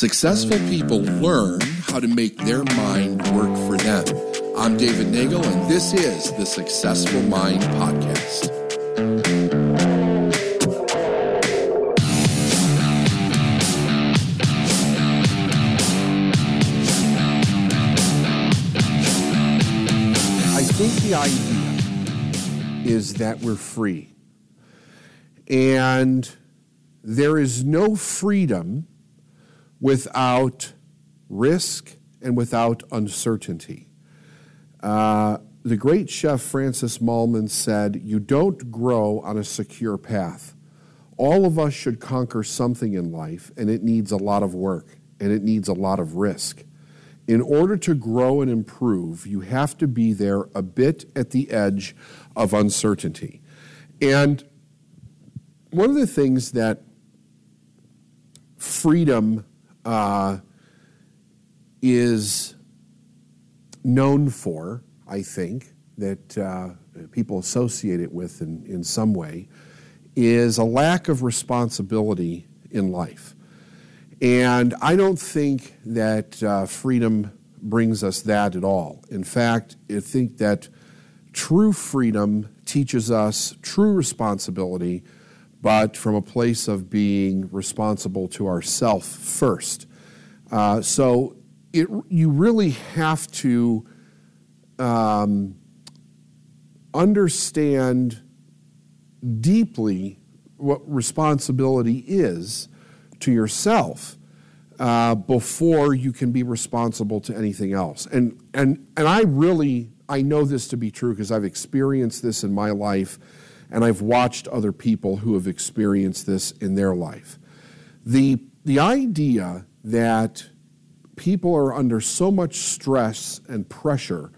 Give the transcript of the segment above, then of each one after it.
Successful people mm. learn how to make their mind work for them. I'm David Nagel, and this is the Successful Mind Podcast. I think the idea is that we're free. And there is no freedom without risk and without uncertainty. Uh, the great chef Francis Mallmann said, You don't grow on a secure path. All of us should conquer something in life, and it needs a lot of work and it needs a lot of risk. In order to grow and improve, you have to be there a bit at the edge of uncertainty. And one of the things that freedom uh, is known for, I think, that uh, people associate it with in, in some way, is a lack of responsibility in life. And I don't think that uh, freedom brings us that at all. In fact, I think that true freedom teaches us true responsibility, but from a place of being responsible to ourself first. Uh, so it, you really have to um, understand deeply what responsibility is to yourself uh, before you can be responsible to anything else. And, and, and I really, I know this to be true because I've experienced this in my life and I've watched other people who have experienced this in their life. The, the idea that people are under so much stress and pressure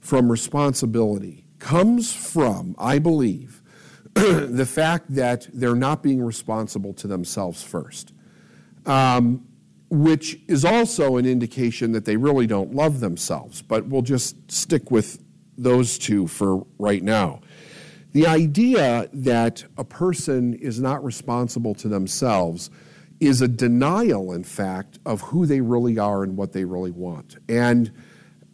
from responsibility comes from, I believe, the fact that they're not being responsible to themselves first, um, which is also an indication that they really don't love themselves. But we'll just stick with those two for right now. The idea that a person is not responsible to themselves is a denial, in fact, of who they really are and what they really want. And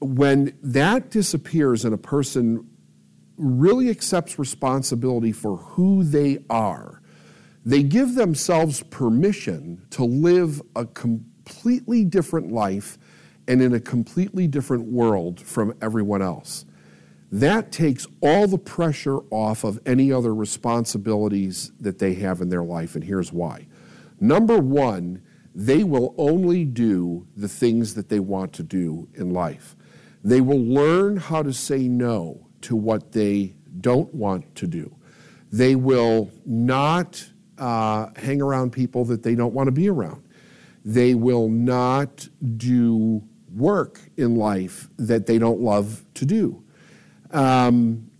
when that disappears and a person really accepts responsibility for who they are, they give themselves permission to live a completely different life and in a completely different world from everyone else. That takes all the pressure off of any other responsibilities that they have in their life, and here's why. Number one, they will only do the things that they want to do in life. They will learn how to say no to what they don't want to do. They will not uh, hang around people that they don't want to be around. They will not do work in life that they don't love to do. Um,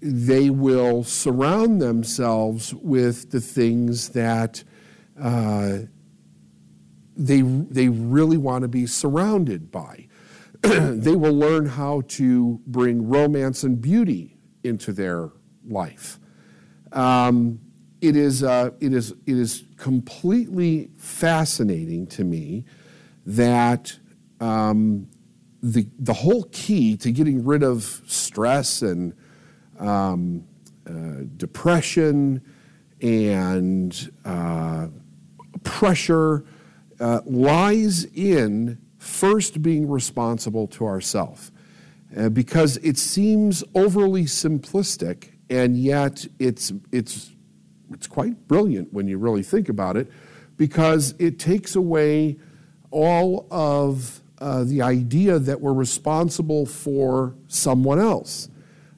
they will surround themselves with the things that uh, they, they really want to be surrounded by. they will learn how to bring romance and beauty into their life. Um, it, is, uh, it, is, it is completely fascinating to me that um, the, the whole key to getting rid of stress and um, uh, depression and uh, pressure uh, lies in first being responsible to ourselves. Uh, because it seems overly simplistic, and yet it's, it's, it's quite brilliant when you really think about it, because it takes away all of uh, the idea that we're responsible for someone else.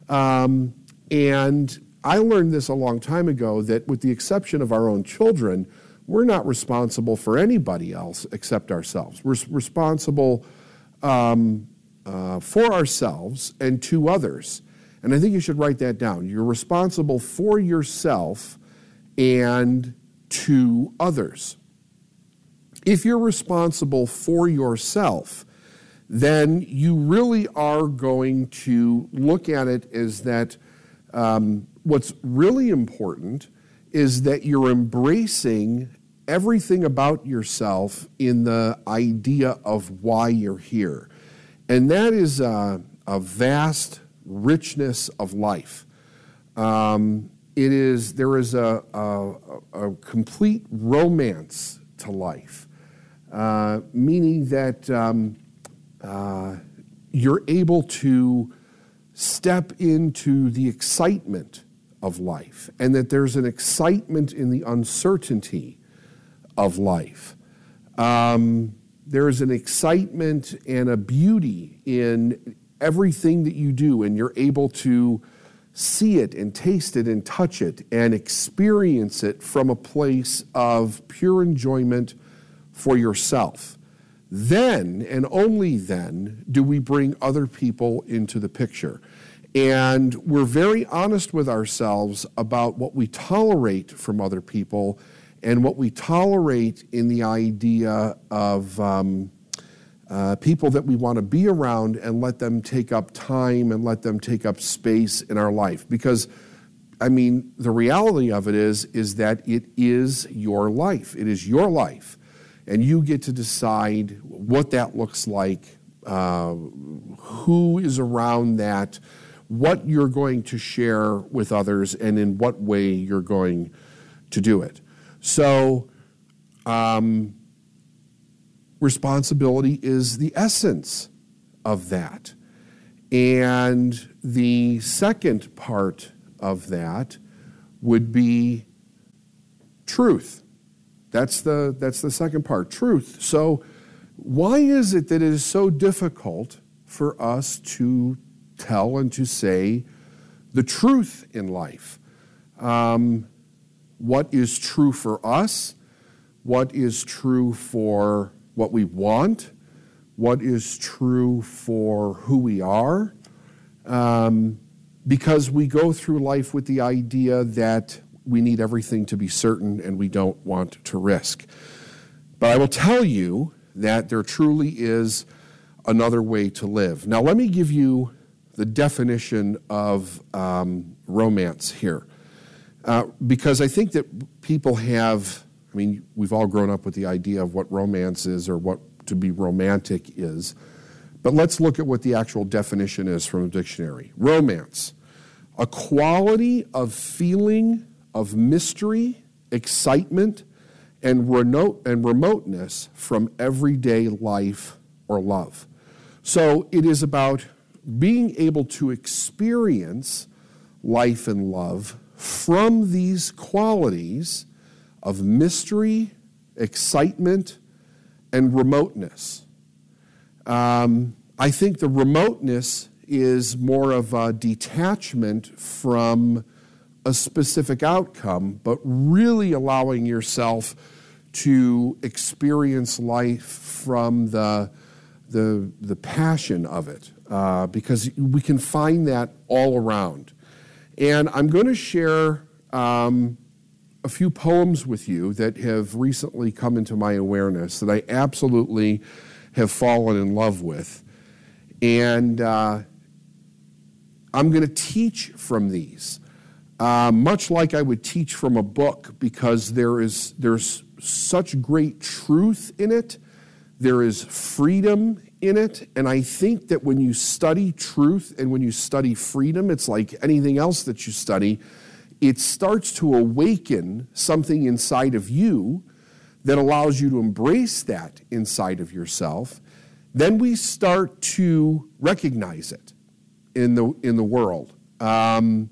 Um, and I learned this a long time ago that, with the exception of our own children, we're not responsible for anybody else except ourselves. We're responsible um, uh, for ourselves and to others. And I think you should write that down. You're responsible for yourself and to others. If you're responsible for yourself, then you really are going to look at it as that um, what's really important is that you're embracing everything about yourself in the idea of why you're here. And that is a, a vast richness of life. Um, it is, there is a, a, a complete romance to life, uh, meaning that um, uh, you're able to step into the excitement of life, and that there's an excitement in the uncertainty of life. Um, there's an excitement and a beauty in everything that you do, and you're able to see it and taste it and touch it and experience it from a place of pure enjoyment for yourself. Then and only then do we bring other people into the picture. And we're very honest with ourselves about what we tolerate from other people and what we tolerate in the idea of um, uh, people that we want to be around and let them take up time and let them take up space in our life. Because, I mean, the reality of it is, is that it is your life. It is your life. And you get to decide what that looks like, uh, who is around that what you're going to share with others and in what way you're going to do it. So, um, responsibility is the essence of that. And the second part of that would be truth. That's the, that's the second part, truth. So, why is it that it is so difficult for us to tell and to say the truth in life. Um, what is true for us, what is true for what we want, what is true for who we are. Um, because we go through life with the idea that we need everything to be certain and we don't want to risk. But I will tell you that there truly is another way to live. Now, let me give you the definition of um, romance here. Uh, because I think that people have, I mean, we've all grown up with the idea of what romance is or what to be romantic is. But let's look at what the actual definition is from a dictionary. Romance, a quality of feeling of mystery, excitement, and, remote, and remoteness from everyday life or love. So it is about being able to experience life and love from these qualities of mystery, excitement, and remoteness. Um, I think the remoteness is more of a detachment from a specific outcome, but really allowing yourself to experience life from the, the, the passion of it, uh, because we can find that all around. And I'm going to share um, a few poems with you that have recently come into my awareness that I absolutely have fallen in love with. And uh, I'm going to teach from these, uh, much like I would teach from a book, because there is there's such great truth in it. There is freedom in it. And I think that when you study truth and when you study freedom, it's like anything else that you study, it starts to awaken something inside of you that allows you to embrace that inside of yourself. Then we start to recognize it in the, in the world. Um,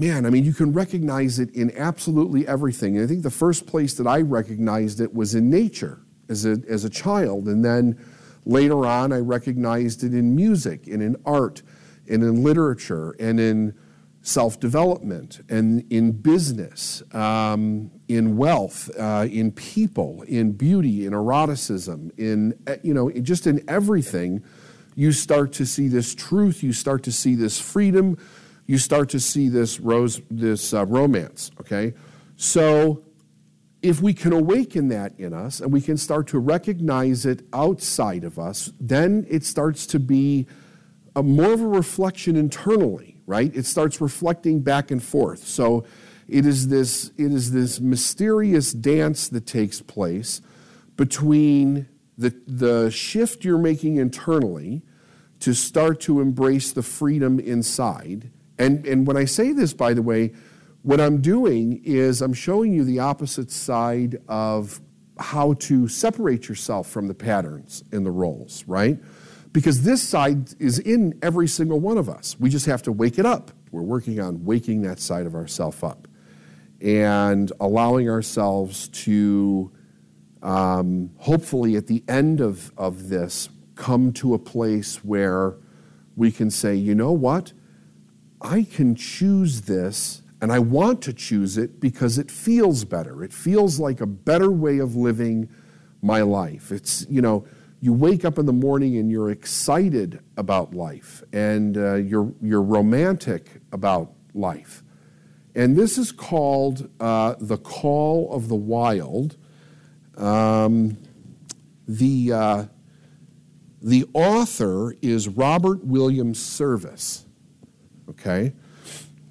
man, I mean, you can recognize it in absolutely everything. And I think the first place that I recognized it was in nature as a, as a child. And then later on, I recognized it in music and in art and in literature and in self development and in business, um, in wealth, uh, in people, in beauty, in eroticism, in, eh, you know, just in everything. You start to see this truth, you start to see this freedom, you start to see this rose, this uh, romance. Okay, so if we can awaken that in us and we can start to recognize it outside of us, then it starts to be a more of a reflection internally, right? It starts reflecting back and forth. So It is this, it is this mysterious dance that takes place between the, the shift you're making internally to start to embrace the freedom inside. And, and when I say this, by the way, what I'm doing is I'm showing you the opposite side of how to separate yourself from the patterns and the roles, right? Because this side is in every single one of us. We just have to wake it up. We're working on waking that side of ourselves up and allowing ourselves to um, hopefully at the end of, of this come to a place where we can say, you know what? I can choose this and I want to choose it because it feels better. It feels like a better way of living my life. It's, you know, you wake up in the morning and you're excited about life and uh, you're, you're romantic about life. And this is called uh, The Call of the Wild. Um, the, uh, the author is Robert Williams Service. Okay?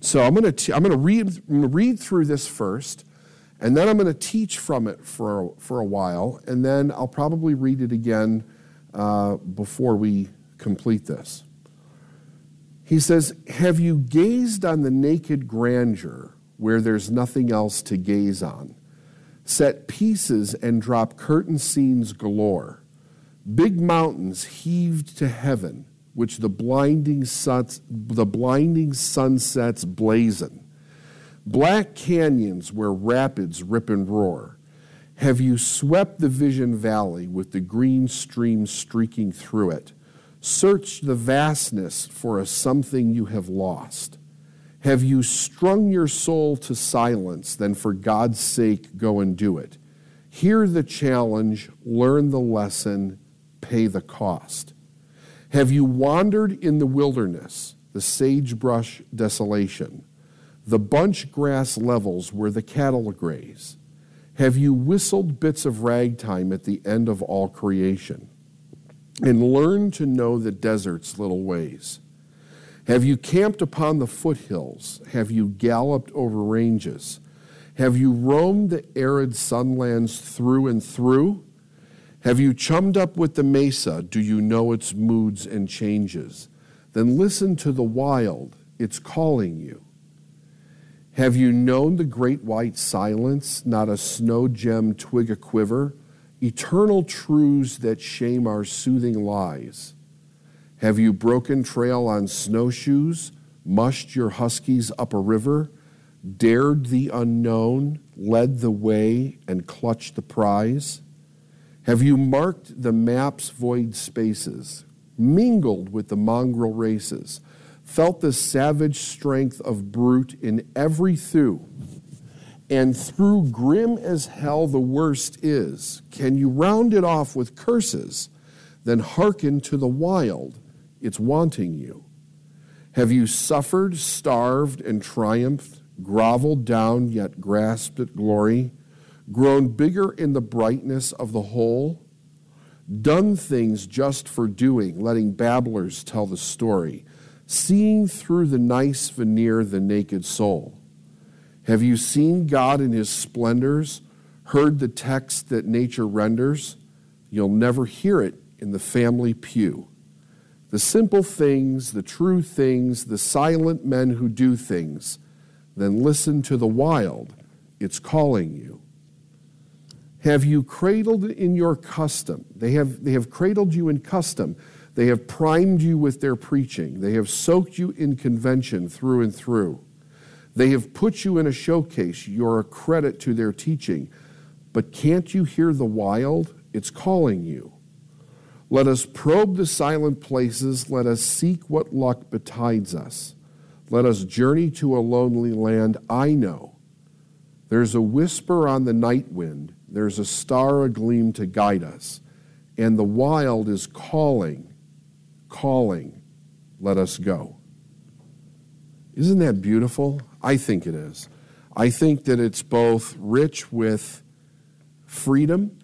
So I'm going to I'm going to read read through this first, and then I'm going to teach from it for for a while, and then I'll probably read it again uh, before we complete this. He says, "Have you gazed on the naked grandeur where there's nothing else to gaze on? Set pieces and drop curtain scenes galore. Big mountains heaved to heaven." Which the blinding, suns, the blinding sunsets blazon, black canyons where rapids rip and roar. Have you swept the vision valley with the green stream streaking through it? Searched the vastness for a something you have lost? Have you strung your soul to silence, then for God's sake go and do it? Hear the challenge, learn the lesson, pay the cost. Have you wandered in the wilderness, the sagebrush desolation, the bunch grass levels where the cattle graze? Have you whistled bits of ragtime at the end of all creation and learned to know the desert's little ways? Have you camped upon the foothills? Have you galloped over ranges? Have you roamed the arid sunlands through and through? Have you chummed up with the mesa? Do you know its moods and changes? Then listen to the wild, it's calling you. Have you known the great white silence, not a snow gem twig a quiver, eternal truths that shame our soothing lies? Have you broken trail on snowshoes, mushed your huskies up a river, dared the unknown, led the way, and clutched the prize? Have you marked the map's void spaces, mingled with the mongrel races, felt the savage strength of brute in every thew? And through grim as hell the worst is, can you round it off with curses? Then hearken to the wild, it's wanting you. Have you suffered, starved, and triumphed, groveled down, yet grasped at glory? Grown bigger in the brightness of the whole, done things just for doing, letting babblers tell the story, seeing through the nice veneer the naked soul. Have you seen God in his splendors, heard the text that nature renders? You'll never hear it in the family pew. The simple things, the true things, the silent men who do things, then listen to the wild. It's calling you have you cradled in your custom. They have, they have cradled you in custom. They have primed you with their preaching. They have soaked you in convention through and through. They have put you in a showcase. You're a credit to their teaching. But can't you hear the wild? It's calling you. Let us probe the silent places. Let us seek what luck betides us. Let us journey to a lonely land. I know. There's a whisper on the night wind there's a star agleam to guide us. And the wild is calling, calling, let us go. Isn't that beautiful? I think it is. I think that it's both rich with freedom.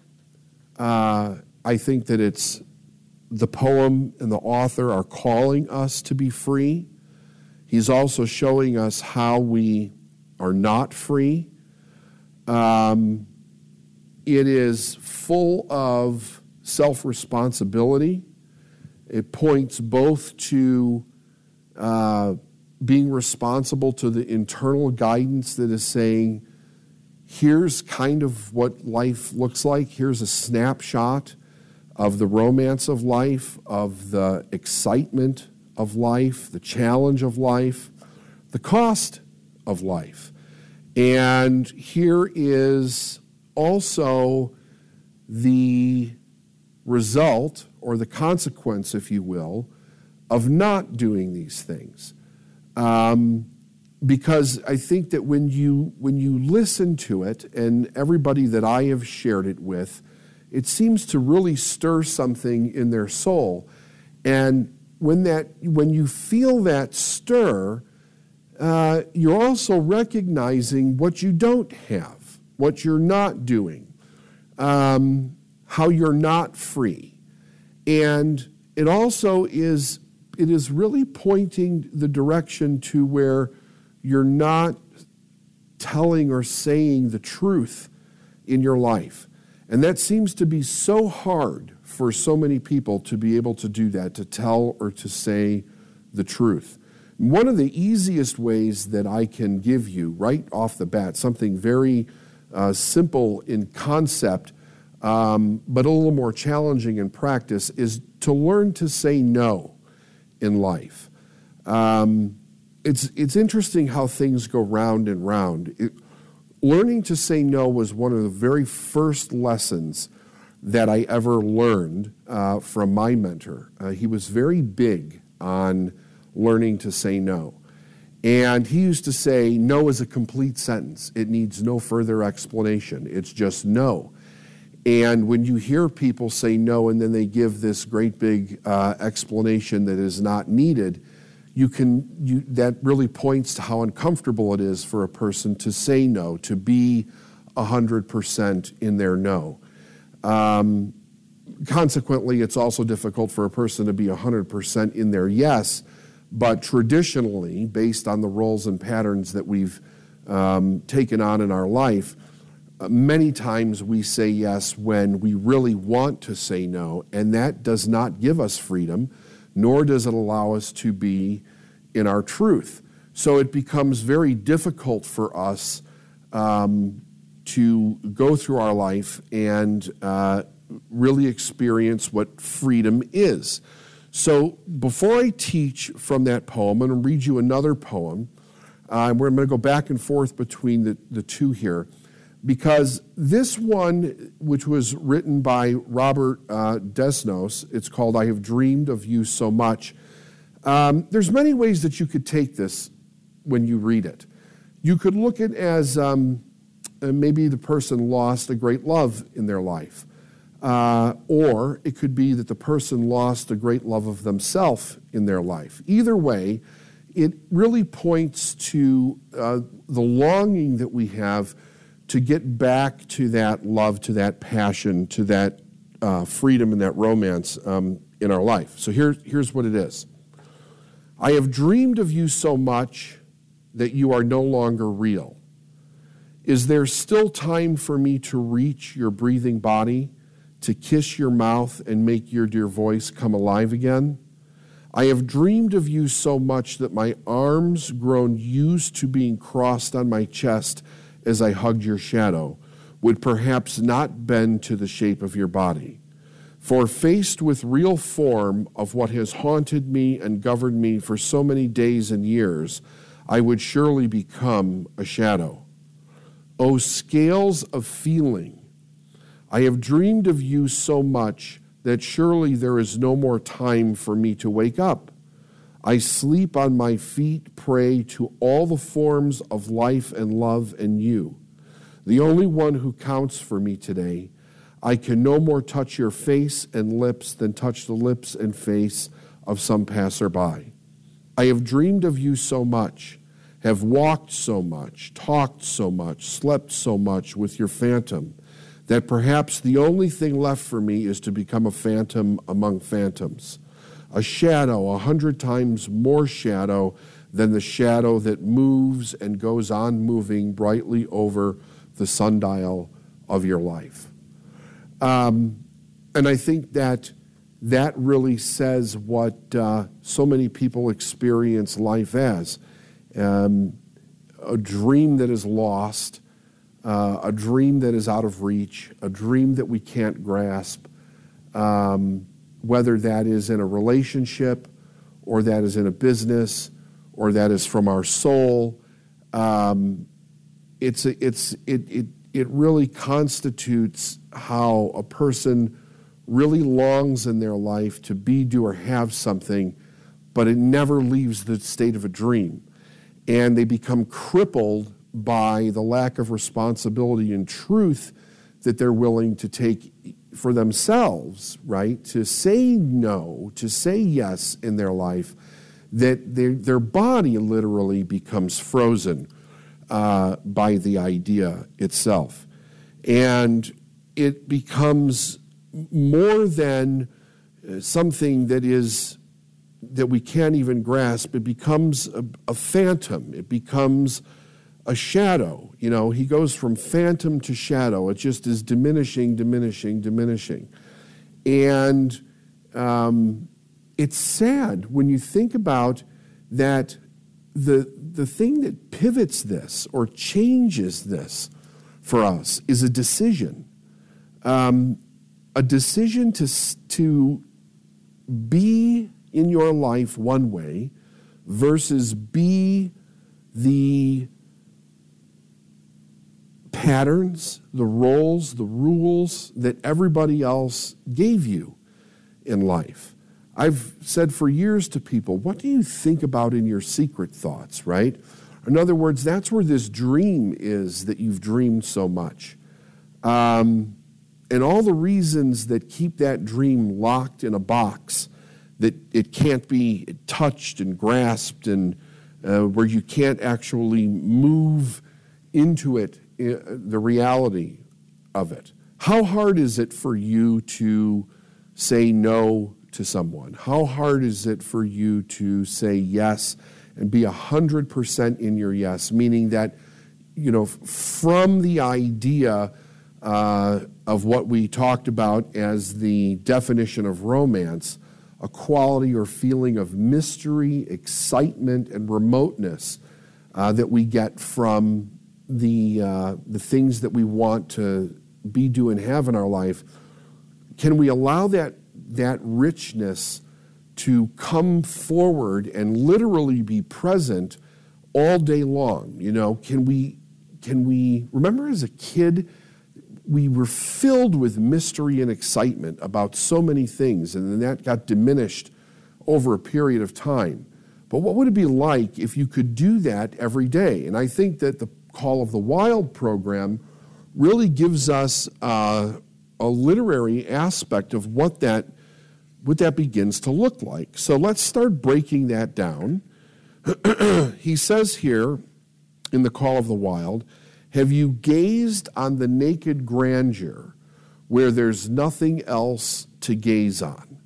Uh, I think that it's the poem and the author are calling us to be free. He's also showing us how we are not free. Um, it is full of self responsibility. It points both to uh, being responsible to the internal guidance that is saying, here's kind of what life looks like, here's a snapshot of the romance of life, of the excitement of life, the challenge of life, the cost of life. And here is also the result or the consequence, if you will, of not doing these things. Um, because I think that when you when you listen to it, and everybody that I have shared it with, it seems to really stir something in their soul. And when that when you feel that stir, uh, you're also recognizing what you don't have, what you're not doing, um, how you're not free, and it also is it is really pointing the direction to where you're not telling or saying the truth in your life. And that seems to be so hard for so many people to be able to do that, to tell or to say the truth. One of the easiest ways that I can give you right off the bat, something very uh, simple in concept, um, but a little more challenging in practice, is to learn to say no in life. Um, it's, it's interesting how things go round and round. It, learning to say no was one of the very first lessons that I ever learned uh, from my mentor. Uh, he was very big on learning to say no. And he used to say, no is a complete sentence. It needs no further explanation. It's just no. And when you hear people say no and then they give this great big uh, explanation that is not needed, you can you, that really points to how uncomfortable it is for a person to say no, to be 100% in their no. Um, consequently, it's also difficult for a person to be 100% in their yes, but traditionally, based on the roles and patterns that we've um, taken on in our life, uh, many times we say yes when we really want to say no, and that does not give us freedom, nor does it allow us to be in our truth. So it becomes very difficult for us um, to go through our life and uh, really experience what freedom is. So before I teach from that poem, I'm going to read you another poem. Uh, we're going to go back and forth between the, the two here because this one, which was written by Robert uh, Desnos, it's called I Have Dreamed of You So Much. Um, there's many ways that you could take this when you read it. You could look at it as um, uh, maybe the person lost a great love in their life. Uh, or it could be that the person lost a great love of themselves in their life. Either way, it really points to uh, the longing that we have to get back to that love, to that passion, to that uh, freedom and that romance um, in our life. So here, here's what it is I have dreamed of you so much that you are no longer real. Is there still time for me to reach your breathing body, to kiss your mouth and make your dear voice come alive again? I have dreamed of you so much that my arms, grown used to being crossed on my chest, as I hugged your shadow would perhaps not bend to the shape of your body. For faced with real form of what has haunted me and governed me for so many days and years, I would surely become a shadow. O scales of feeling, I have dreamed of you so much that surely there is no more time for me to wake up. I sleep on my feet, prey to all the forms of life and love and you, the only one who counts for me today. I can no more touch your face and lips than touch the lips and face of some passerby. I have dreamed of you so much, have walked so much, talked so much, slept so much with your phantom, that perhaps the only thing left for me is to become a phantom among phantoms a shadow, a hundred times more shadow than the shadow that moves and goes on moving brightly over the sundial of your life. Um, and I think that that really says what uh, so many people experience life as um, a dream that is lost, uh, a dream that is out of reach, a dream that we can't grasp, um, whether that is in a relationship or that is in a business or that is from our soul. Um, it's, it's, it, it, it really constitutes how a person really longs in their life to be, do, or have something, but it never leaves the state of a dream. And they become crippled by the lack of responsibility and truth that they're willing to take for themselves, right? To say no, to say yes in their life, that their, their body literally becomes frozen uh, by the idea itself. And it becomes more than uh, something that is that we can't even grasp. It becomes a, a phantom. It becomes a shadow. You know, he goes from phantom to shadow. It just is diminishing, diminishing, diminishing. And um, it's sad when you think about that the, the thing that pivots this or changes this for us is a decision. Um, a decision to, to be in your life one way versus be the patterns, the roles, the rules that everybody else gave you in life. I've said for years to people, what do you think about in your secret thoughts, right? In other words, that's where this dream is that you've dreamed so much. Um, and all the reasons that keep that dream locked in a box that it can't be touched and grasped and uh, where you can't actually move into it, the reality of it. How hard is it for you to say no to someone? How hard is it for you to say yes and be 100% in your yes, meaning that, you know, from the idea uh, of what we talked about as the definition of romance, a quality or feeling of mystery, excitement, and remoteness uh, that we get from the, uh, the things that we want to be, do, and have in our life. Can we allow that, that richness to come forward and literally be present all day long? You know, can we, can we remember as a kid? we were filled with mystery and excitement about so many things, and then that got diminished over a period of time. But what would it be like if you could do that every day? And I think that the Call of the Wild program really gives us uh, a literary aspect of what that, what that begins to look like. So let's start breaking that down. he says here in the Call of the Wild, have you gazed on the naked grandeur where there's nothing else to gaze on?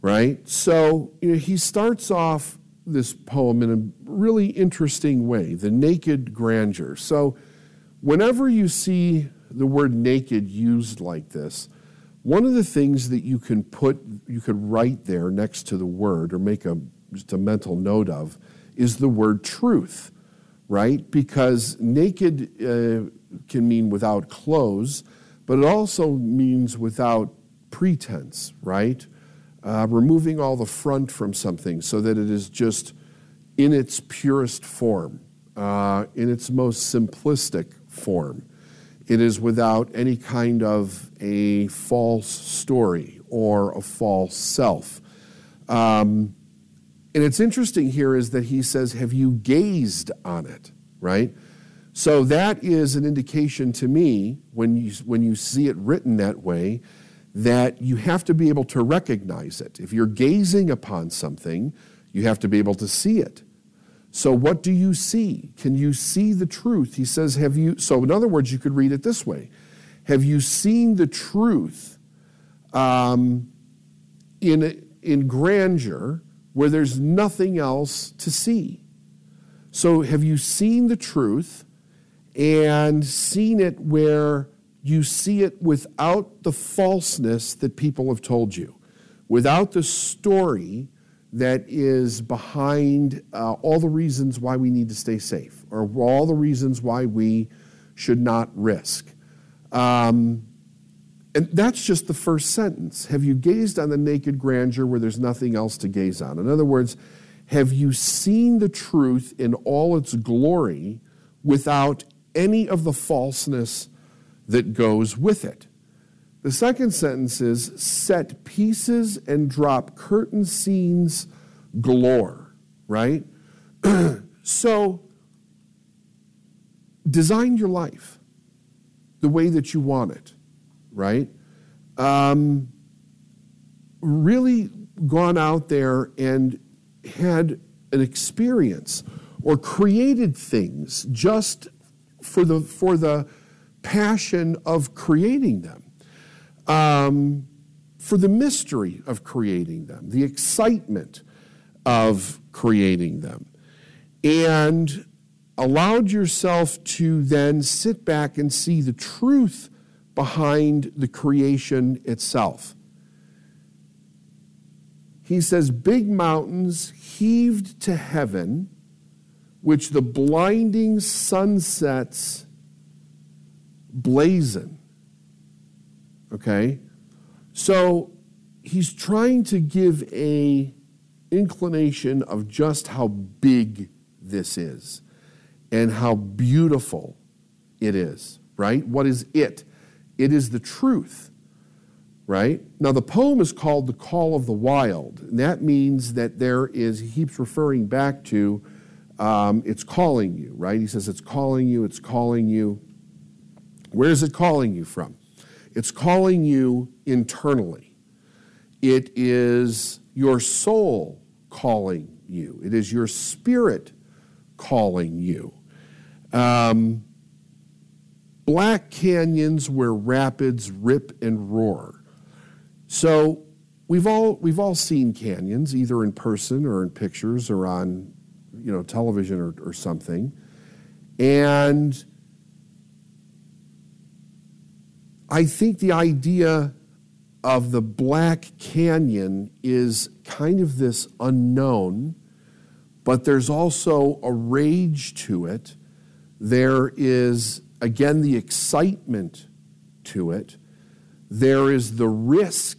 Right? So you know, he starts off this poem in a really interesting way the naked grandeur. So whenever you see the word naked used like this, one of the things that you can put, you could write there next to the word or make a, just a mental note of is the word truth right? Because naked uh, can mean without clothes, but it also means without pretense, right? Uh, removing all the front from something so that it is just in its purest form, uh, in its most simplistic form. It is without any kind of a false story or a false self. Um, and it's interesting here is that he says, Have you gazed on it? Right? So that is an indication to me, when you, when you see it written that way, that you have to be able to recognize it. If you're gazing upon something, you have to be able to see it. So, what do you see? Can you see the truth? He says, Have you, so in other words, you could read it this way Have you seen the truth um, in, in grandeur? where there's nothing else to see. So, have you seen the truth and seen it where you see it without the falseness that people have told you, without the story that is behind uh, all the reasons why we need to stay safe or all the reasons why we should not risk? Um, and that's just the first sentence. Have you gazed on the naked grandeur where there's nothing else to gaze on? In other words, have you seen the truth in all its glory without any of the falseness that goes with it? The second sentence is set pieces and drop curtain scenes galore, right? so design your life the way that you want it right? Um, really gone out there and had an experience or created things just for the for the passion of creating them um, for the mystery of creating them the excitement of creating them and allowed yourself to then sit back and see the truth behind the creation itself. He says, Big mountains heaved to heaven, which the blinding sunsets blazon. Okay? So he's trying to give a inclination of just how big this is and how beautiful it is, right? What is it? It is the truth, right? Now, the poem is called The Call of the Wild. And that means that there is, he keeps referring back to, um, it's calling you, right? He says, it's calling you, it's calling you. Where is it calling you from? It's calling you internally. It is your soul calling you, it is your spirit calling you. Um, black canyons where rapids rip and roar. So we've all we've all seen canyons either in person or in pictures or on you know television or, or something. And I think the idea of the Black Canyon is kind of this unknown, but there's also a rage to it. There is again, the excitement to it. There is the risk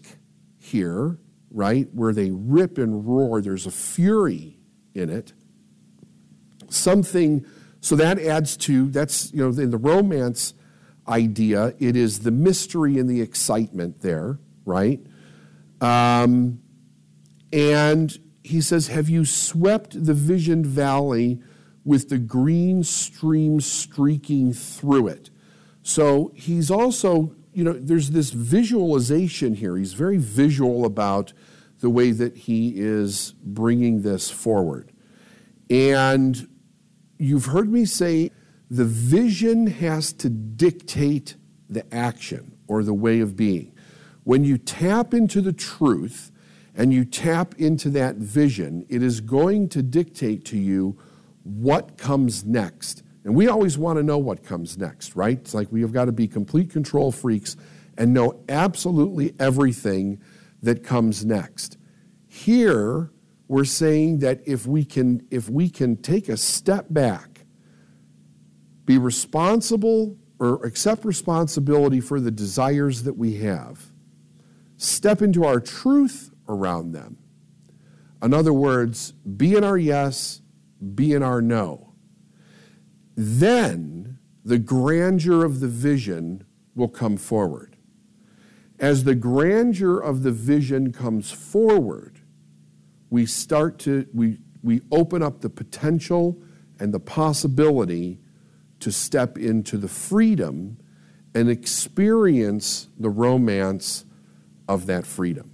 here, right, where they rip and roar. There's a fury in it. Something, so that adds to, that's, you know, in the romance idea, it is the mystery and the excitement there, right? Um, and he says, Have you swept the visioned valley? with the green stream streaking through it. So he's also, you know, there's this visualization here. He's very visual about the way that he is bringing this forward. And you've heard me say the vision has to dictate the action or the way of being. When you tap into the truth and you tap into that vision, it is going to dictate to you what comes next. And we always want to know what comes next, right? It's like we have got to be complete control freaks and know absolutely everything that comes next. Here, we're saying that if we can, if we can take a step back, be responsible or accept responsibility for the desires that we have, step into our truth around them. In other words, be in our yes, be in our no. Then the grandeur of the vision will come forward. As the grandeur of the vision comes forward, we start to, we, we open up the potential and the possibility to step into the freedom and experience the romance of that freedom.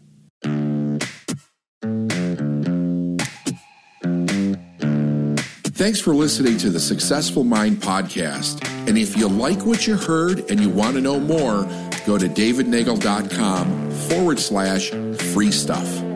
Thanks for listening to the Successful Mind podcast. And if you like what you heard and you want to know more, go to davidnagel.com forward slash free stuff.